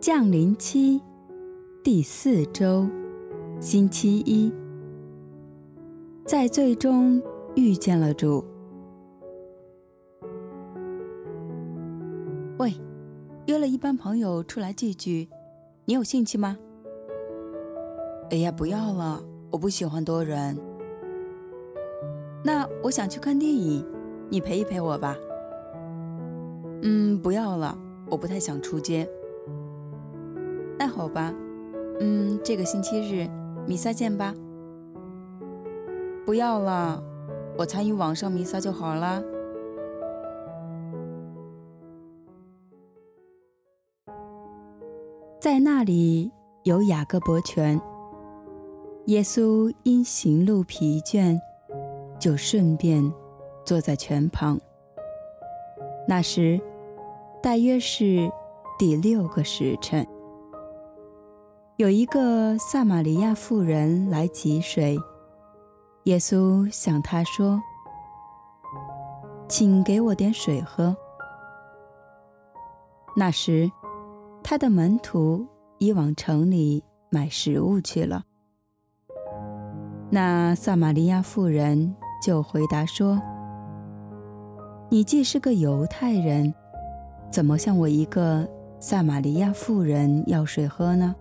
降临期第四周，星期一，在最终遇见了主。喂，约了一班朋友出来聚聚，你有兴趣吗？哎呀，不要了，我不喜欢多人。那我想去看电影，你陪一陪我吧。嗯，不要了，我不太想出街。那好吧，嗯，这个星期日弥撒见吧。不要了，我参与网上弥撒就好了。在那里有雅各伯泉。耶稣因行路疲倦，就顺便坐在泉旁。那时大约是第六个时辰。有一个撒玛利亚妇人来汲水，耶稣向她说：“请给我点水喝。”那时，他的门徒已往城里买食物去了。那撒玛利亚妇人就回答说：“你既是个犹太人，怎么向我一个撒玛利亚妇人要水喝呢？”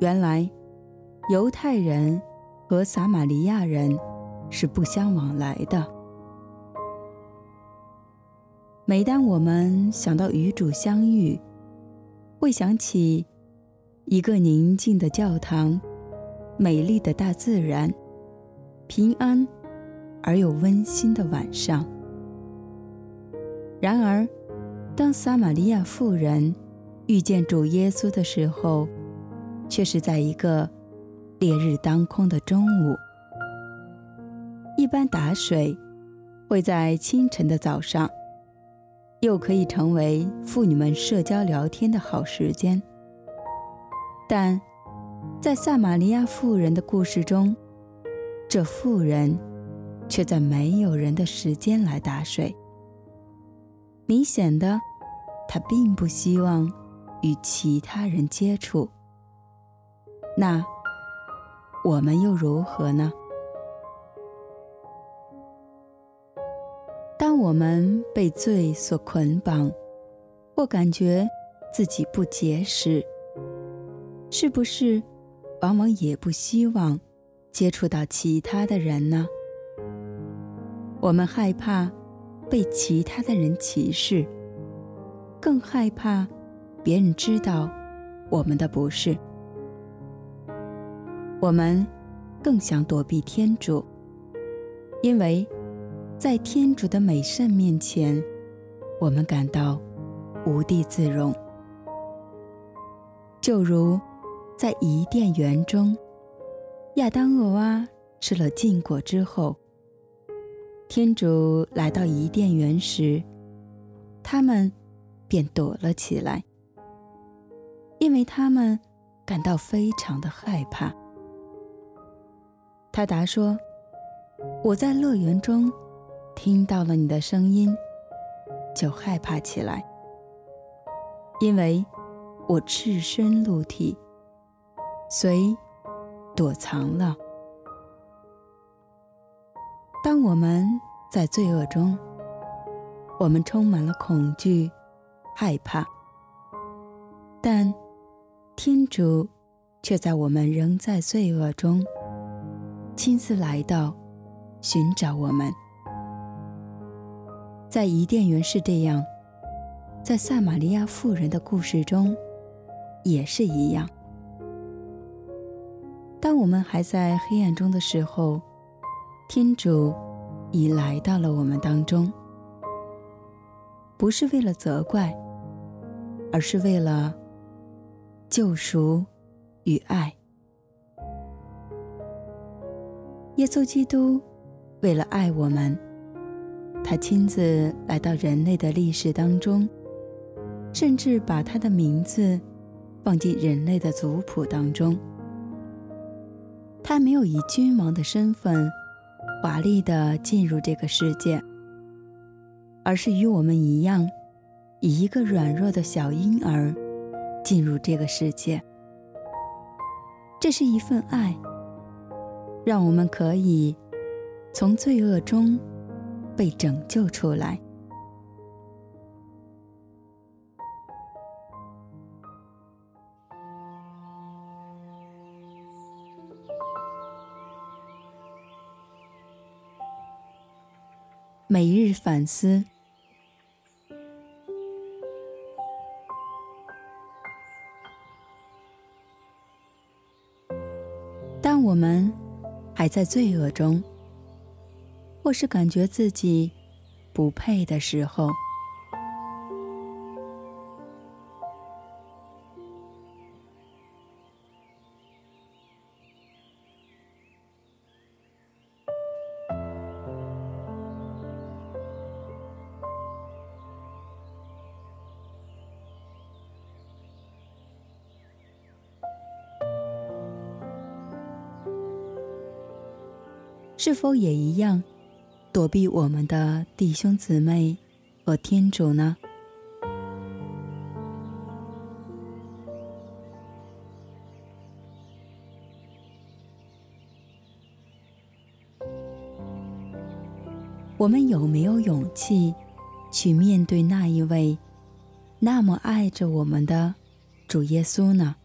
原来，犹太人和撒玛利亚人是不相往来的。每当我们想到与主相遇，会想起一个宁静的教堂、美丽的大自然、平安而又温馨的晚上。然而，当撒玛利亚妇人遇见主耶稣的时候，却是在一个烈日当空的中午。一般打水会在清晨的早上，又可以成为妇女们社交聊天的好时间。但在撒玛利亚妇人的故事中，这妇人却在没有人的时间来打水。明显的，她并不希望与其他人接触。那我们又如何呢？当我们被罪所捆绑，或感觉自己不洁时，是不是往往也不希望接触到其他的人呢？我们害怕被其他的人歧视，更害怕别人知道我们的不是。我们更想躲避天主，因为在天主的美善面前，我们感到无地自容。就如在伊甸园中，亚当、厄娃吃了禁果之后，天主来到伊甸园时，他们便躲了起来，因为他们感到非常的害怕。他答说：“我在乐园中听到了你的声音，就害怕起来，因为我赤身露体，遂躲藏了。当我们在罪恶中，我们充满了恐惧、害怕，但天主却在我们仍在罪恶中。”亲自来到，寻找我们。在伊甸园是这样，在撒玛利亚妇人的故事中，也是一样。当我们还在黑暗中的时候，天主已来到了我们当中，不是为了责怪，而是为了救赎与爱。耶稣基督为了爱我们，他亲自来到人类的历史当中，甚至把他的名字放进人类的族谱当中。他没有以君王的身份华丽的进入这个世界，而是与我们一样，以一个软弱的小婴儿进入这个世界。这是一份爱，让我们可以从罪恶中被拯救出来。每日反思。当我们还在罪恶中，或是感觉自己不配的时候，是否也一样躲避我们的弟兄姊妹和天主呢？我们有没有勇气去面对那一位那么爱着我们的主耶稣呢？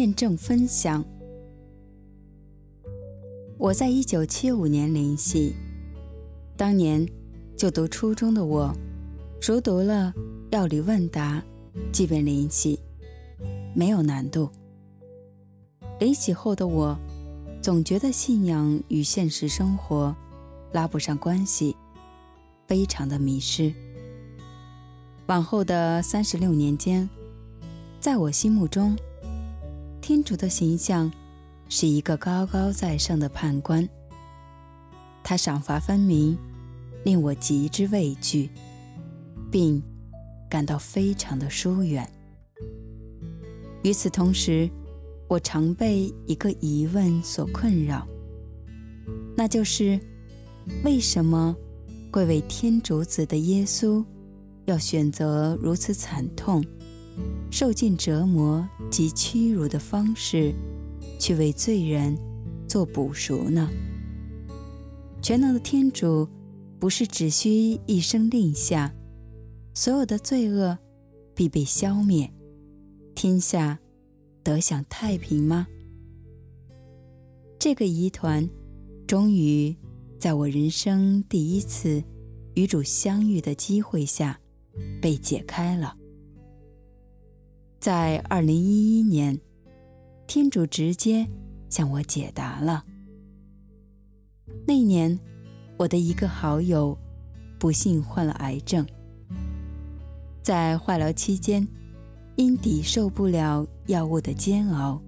见证分享。我在一九七五年联系，当年就读初中的我，熟读了《药理问答》，即便联系，没有难度。联系后的我，总觉得信仰与现实生活拉不上关系，非常的迷失。往后的三十六年间，在我心目中。天主的形象是一个高高在上的判官，他赏罚分明，令我极之畏惧，并感到非常的疏远。与此同时，我常被一个疑问所困扰，那就是为什么会为天主子的耶稣要选择如此惨痛？受尽折磨及屈辱的方式，去为罪人做补赎呢？全能的天主不是只需一声令下，所有的罪恶必被消灭，天下得享太平吗？这个疑团终于在我人生第一次与主相遇的机会下被解开了。在二零一一年，天主直接向我解答了。那年，我的一个好友不幸患了癌症，在化疗期间，因抵受不了药物的煎熬，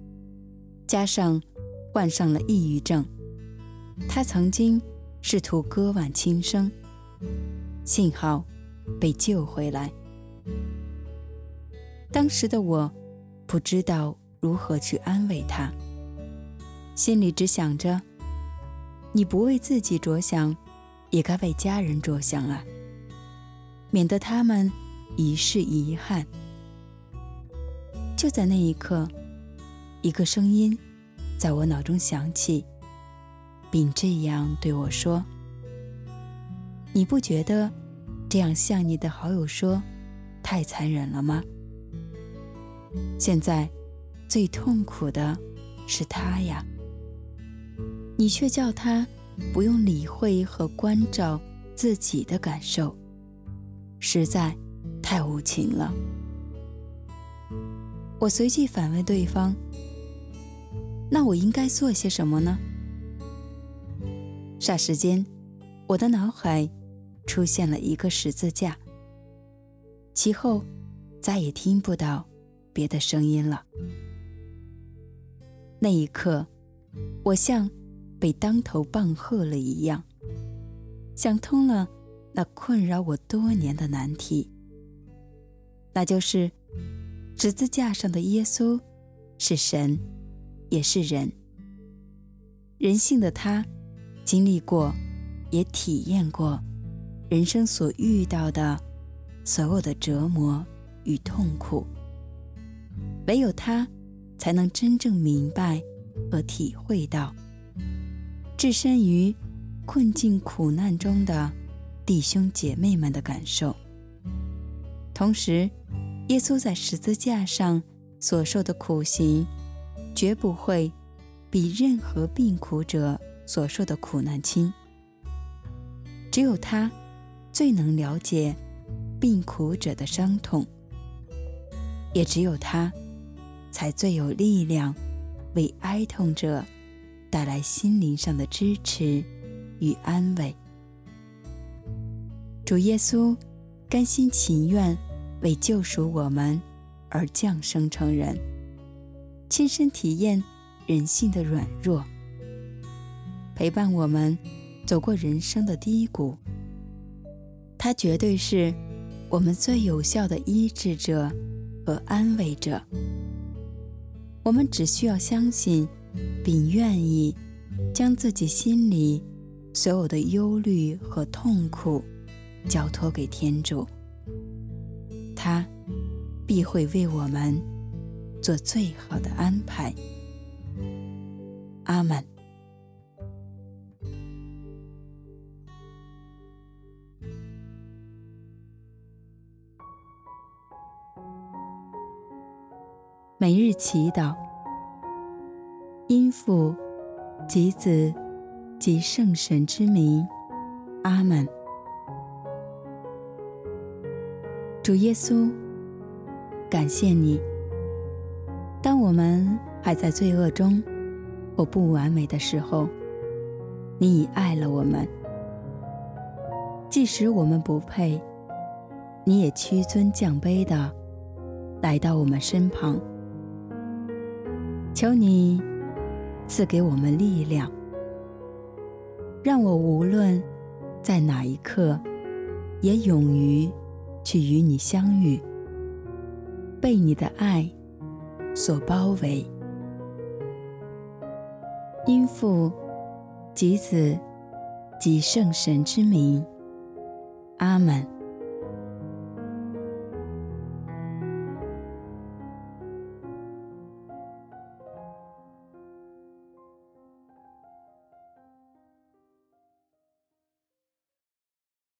加上患上了抑郁症，他曾经试图割腕轻生，幸好被救回来。当时的我，不知道如何去安慰他，心里只想着：你不为自己着想，也该为家人着想啊，免得他们一世遗憾。就在那一刻，一个声音在我脑中响起，并这样对我说：“你不觉得这样向你的好友说，太残忍了吗？”现在，最痛苦的是他呀。你却叫他不用理会和关照自己的感受，实在太无情了。我随即反问对方：“那我应该做些什么呢？”霎时间，我的脑海出现了一个十字架，其后再也听不到别的声音了。那一刻，我像被当头棒喝了一样，想通了那困扰我多年的难题，那就是十字架上的耶稣是神，也是人，人性的他。经历过，也体验过人生所遇到的所有的折磨与痛苦，唯有他才能真正明白和体会到置身于困境苦难中的弟兄姐妹们的感受。同时，耶稣在十字架上所受的苦刑，绝不会比任何病苦者。所受的苦难轻，只有他最能了解病苦者的伤痛，也只有他才最有力量为哀痛者带来心灵上的支持与安慰。主耶稣甘心情愿为救赎我们而降生成人，亲身体验人性的软弱。陪伴我们走过人生的低谷，他绝对是我们最有效的医治者和安慰者。我们只需要相信，并愿意将自己心里所有的忧虑和痛苦交托给天主，他必会为我们做最好的安排。阿门。每日祈祷，因父及子及圣神之名，阿门。主耶稣，感谢你。当我们还在罪恶中或不完美的时候，你已爱了我们；即使我们不配，你也屈尊降卑的来到我们身旁。求你赐给我们力量，让我无论在哪一刻，也勇于去与你相遇，被你的爱所包围。因父及子及圣神之名，阿门。